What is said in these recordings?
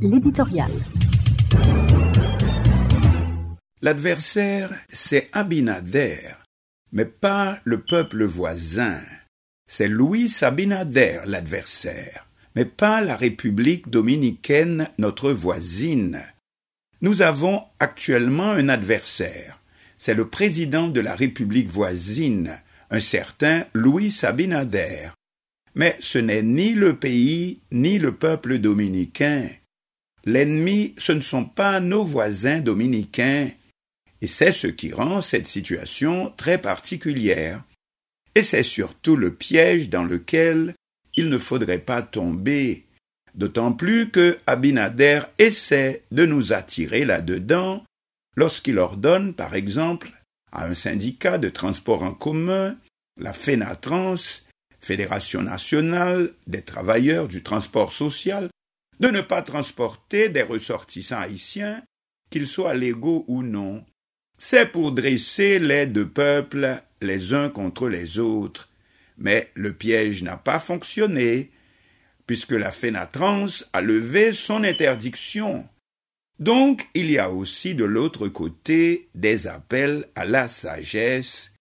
L'éditorial. L'adversaire, c'est Abinader, mais pas le peuple voisin. C'est Louis Abinader l'adversaire, mais pas la République dominicaine, notre voisine. Nous avons actuellement un adversaire. C'est le président de la République voisine, un certain Louis Abinader. Mais ce n'est ni le pays ni le peuple dominicain. L'ennemi, ce ne sont pas nos voisins dominicains, et c'est ce qui rend cette situation très particulière. Et c'est surtout le piège dans lequel il ne faudrait pas tomber, d'autant plus que Abinader essaie de nous attirer là-dedans lorsqu'il ordonne, par exemple, à un syndicat de transport en commun, la FENATRANS, Fédération nationale des travailleurs du transport social, de ne pas transporter des ressortissants haïtiens, qu'ils soient légaux ou non, c'est pour dresser les deux peuples les uns contre les autres. Mais le piège n'a pas fonctionné, puisque la Fénatrans a levé son interdiction. Donc il y a aussi de l'autre côté des appels à la sagesse,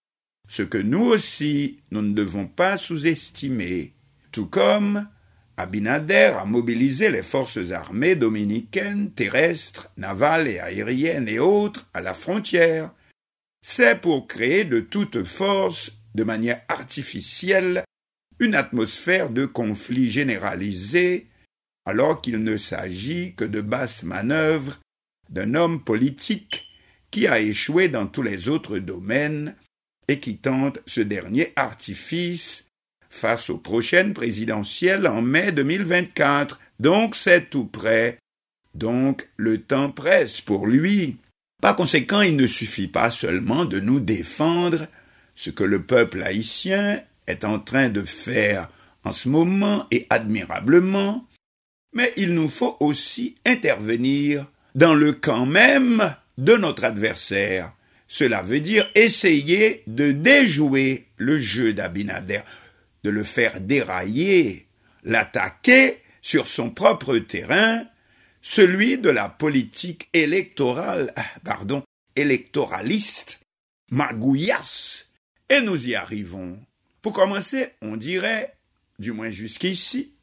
ce que nous aussi nous ne devons pas sous-estimer, tout comme Abinader a mobilisé les forces armées dominicaines, terrestres, navales et aériennes et autres à la frontière. C'est pour créer de toute force, de manière artificielle, une atmosphère de conflit généralisé, alors qu'il ne s'agit que de basses manœuvres d'un homme politique qui a échoué dans tous les autres domaines et qui tente ce dernier artifice face aux prochaines présidentielles en mai 2024. Donc c'est tout prêt. Donc le temps presse pour lui. Par conséquent, il ne suffit pas seulement de nous défendre, ce que le peuple haïtien est en train de faire en ce moment et admirablement, mais il nous faut aussi intervenir dans le camp même de notre adversaire. Cela veut dire essayer de déjouer le jeu d'Abinader, de le faire dérailler, l'attaquer sur son propre terrain, celui de la politique électorale, ah, pardon, électoraliste, magouillasse, et nous y arrivons. Pour commencer, on dirait, du moins jusqu'ici,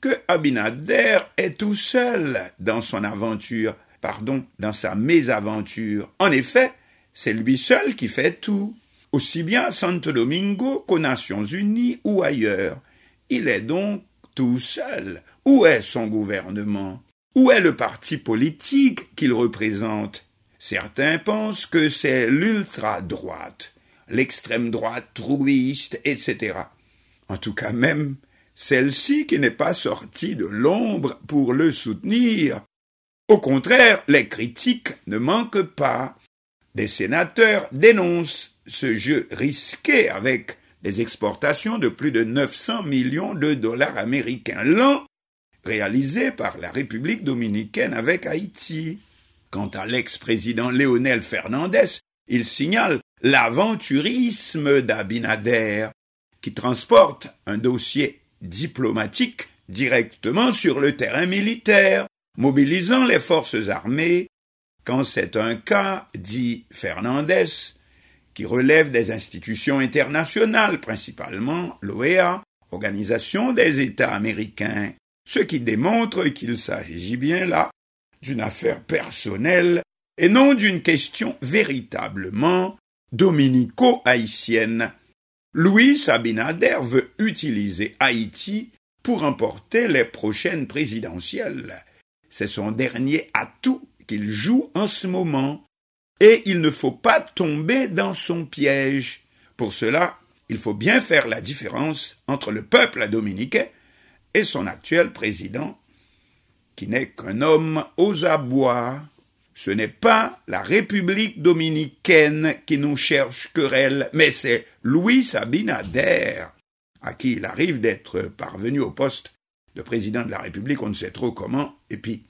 que Abinader est tout seul dans son aventure, pardon, dans sa mésaventure. En effet, c'est lui seul qui fait tout aussi bien à Santo Domingo qu'aux Nations Unies ou ailleurs. Il est donc tout seul. Où est son gouvernement? Où est le parti politique qu'il représente? Certains pensent que c'est l'ultra-droite, l'extrême droite trouiste, etc. En tout cas même, celle-ci qui n'est pas sortie de l'ombre pour le soutenir. Au contraire, les critiques ne manquent pas. Des sénateurs dénoncent ce jeu risqué avec des exportations de plus de 900 millions de dollars américains l'an réalisé par la République dominicaine avec Haïti. Quant à l'ex-président Léonel Fernandez, il signale l'aventurisme d'Abinader, qui transporte un dossier diplomatique directement sur le terrain militaire, mobilisant les forces armées, quand c'est un cas, dit Fernandez, qui relève des institutions internationales, principalement l'OEA, Organisation des États américains, ce qui démontre qu'il s'agit bien là d'une affaire personnelle et non d'une question véritablement dominico-haïtienne. Louis Abinader veut utiliser Haïti pour emporter les prochaines présidentielles. C'est son dernier atout qu'il joue en ce moment et il ne faut pas tomber dans son piège. Pour cela, il faut bien faire la différence entre le peuple dominicain et son actuel président, qui n'est qu'un homme aux abois. Ce n'est pas la République dominicaine qui nous cherche querelle, mais c'est Louis Abinader, à qui il arrive d'être parvenu au poste de président de la République, on ne sait trop comment, et puis,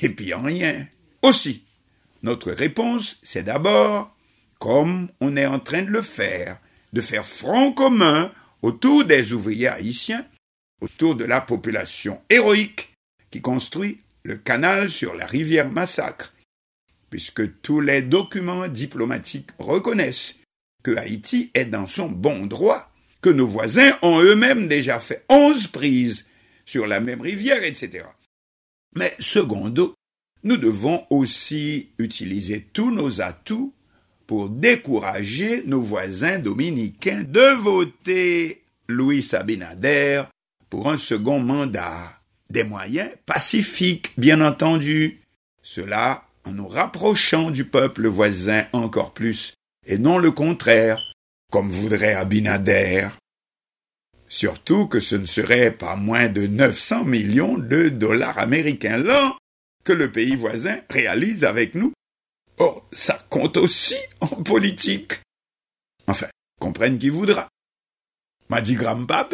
et puis en rien. Aussi, notre réponse, c'est d'abord, comme on est en train de le faire, de faire front commun autour des ouvriers haïtiens, autour de la population héroïque qui construit le canal sur la rivière Massacre, puisque tous les documents diplomatiques reconnaissent que Haïti est dans son bon droit, que nos voisins ont eux-mêmes déjà fait onze prises sur la même rivière, etc. Mais secondo, nous devons aussi utiliser tous nos atouts pour décourager nos voisins dominicains de voter Louis Abinader pour un second mandat. Des moyens pacifiques, bien entendu. Cela en nous rapprochant du peuple voisin encore plus, et non le contraire, comme voudrait Abinader. Surtout que ce ne serait pas moins de 900 millions de dollars américains l'an que le pays voisin réalise avec nous. Or, ça compte aussi en politique. Enfin, comprenne qui voudra. M'a dit Grandpa